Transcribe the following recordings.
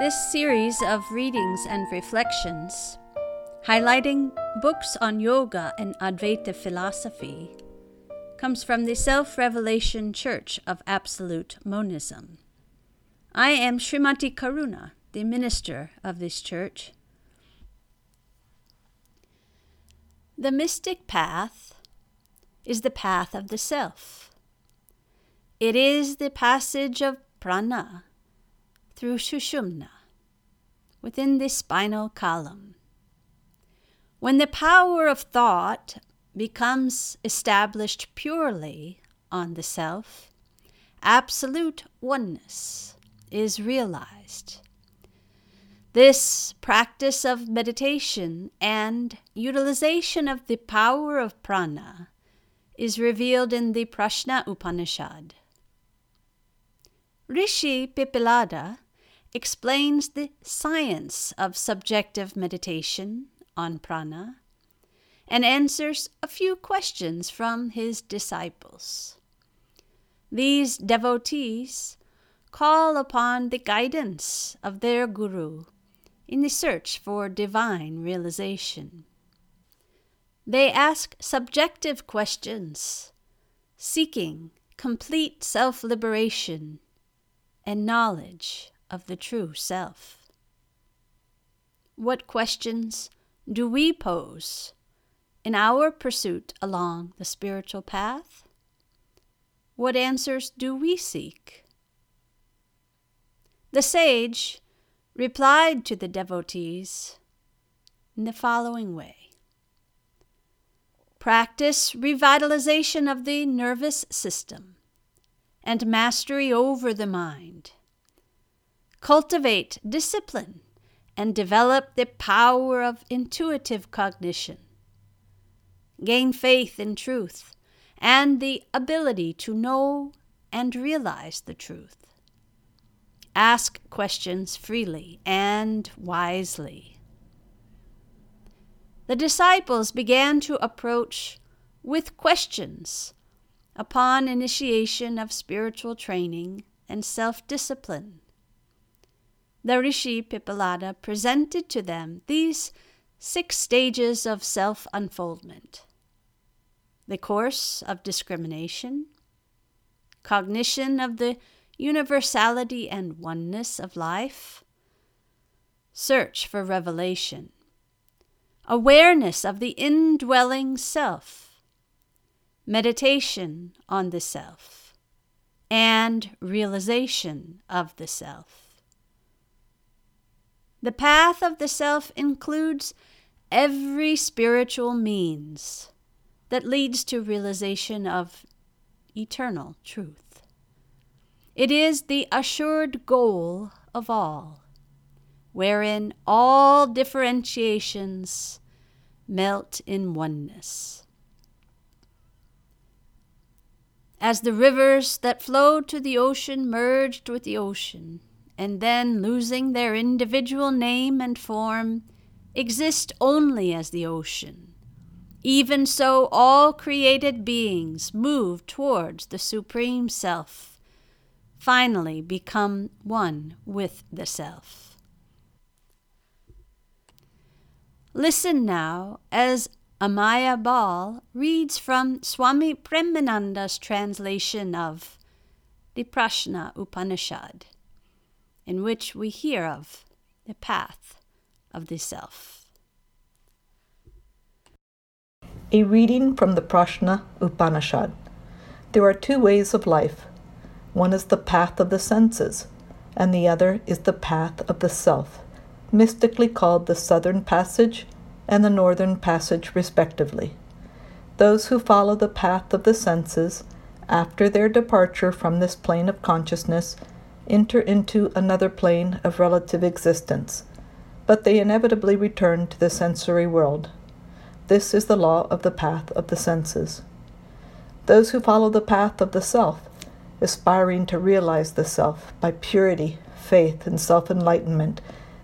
This series of readings and reflections, highlighting books on yoga and Advaita philosophy, comes from the Self Revelation Church of Absolute Monism. I am Srimati Karuna, the minister of this church. The mystic path is the path of the self. It is the passage of prana through Sushumna, within the spinal column. When the power of thought becomes established purely on the self, absolute oneness is realized. This practice of meditation and utilization of the power of prana is revealed in the Prashna Upanishad. Rishi Pippalada explains the science of subjective meditation on prana and answers a few questions from his disciples. These devotees call upon the guidance of their guru in the search for divine realization. They ask subjective questions, seeking complete self liberation and knowledge of the true self. What questions do we pose in our pursuit along the spiritual path? What answers do we seek? The sage replied to the devotees in the following way Practice revitalization of the nervous system and mastery over the mind. Cultivate discipline and develop the power of intuitive cognition. Gain faith in truth and the ability to know and realize the truth. Ask questions freely and wisely. The disciples began to approach with questions upon initiation of spiritual training and self discipline. The Rishi Pippalada presented to them these six stages of self unfoldment the course of discrimination, cognition of the universality and oneness of life, search for revelation, awareness of the indwelling self meditation on the self, and realization of the self. The path of the self includes every spiritual means that leads to realization of eternal truth. It is the assured goal of all, wherein all differentiations melt in oneness. as the rivers that flowed to the ocean merged with the ocean, and then, losing their individual name and form, exist only as the ocean. Even so, all created beings move towards the Supreme Self, finally become one with the Self. Listen now as Amaya Ball reads from Swami Premananda's translation of the Prashna Upanishad, in which we hear of the path of the self. A reading from the Prashna Upanishad. There are two ways of life. One is the path of the senses, and the other is the path of the self, mystically called the Southern Passage and the Northern Passage, respectively. Those who follow the path of the senses, after their departure from this plane of consciousness, enter into another plane of relative existence, but they inevitably return to the sensory world. This is the law of the path of the senses. Those who follow the path of the self, aspiring to realize the self by purity, faith, and self enlightenment,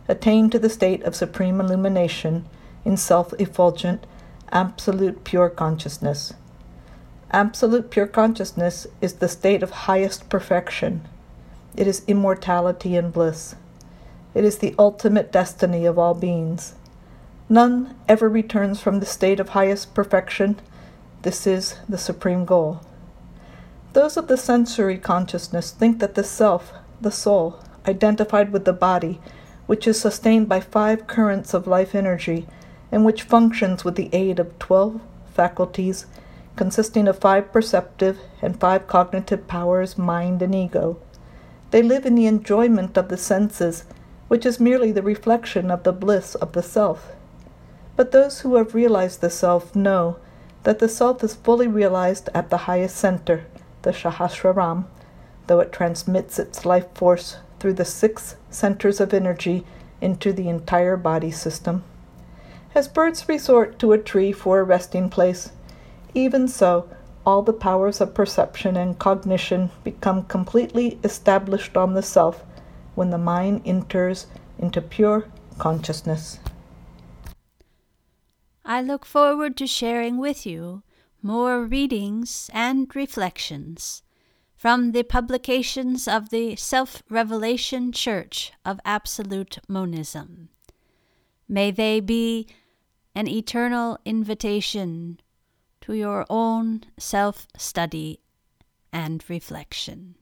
attain to the state of supreme illumination in self effulgent, absolute pure consciousness. Absolute pure consciousness is the state of highest perfection. It is immortality and bliss. It is the ultimate destiny of all beings. None ever returns from the state of highest perfection. This is the supreme goal. Those of the sensory consciousness think that the self, the soul, identified with the body, which is sustained by five currents of life energy, and which functions with the aid of twelve faculties, consisting of five perceptive and five cognitive powers, mind and ego. They live in the enjoyment of the senses, which is merely the reflection of the bliss of the self. But those who have realized the self know that the self is fully realized at the highest center, the Sahasraram, though it transmits its life force through the six centers of energy into the entire body system. As birds resort to a tree for a resting place, even so, all the powers of perception and cognition become completely established on the self when the mind enters into pure consciousness. I look forward to sharing with you more readings and reflections from the publications of the Self Revelation Church of Absolute Monism. May they be an eternal invitation to your own self study and reflection.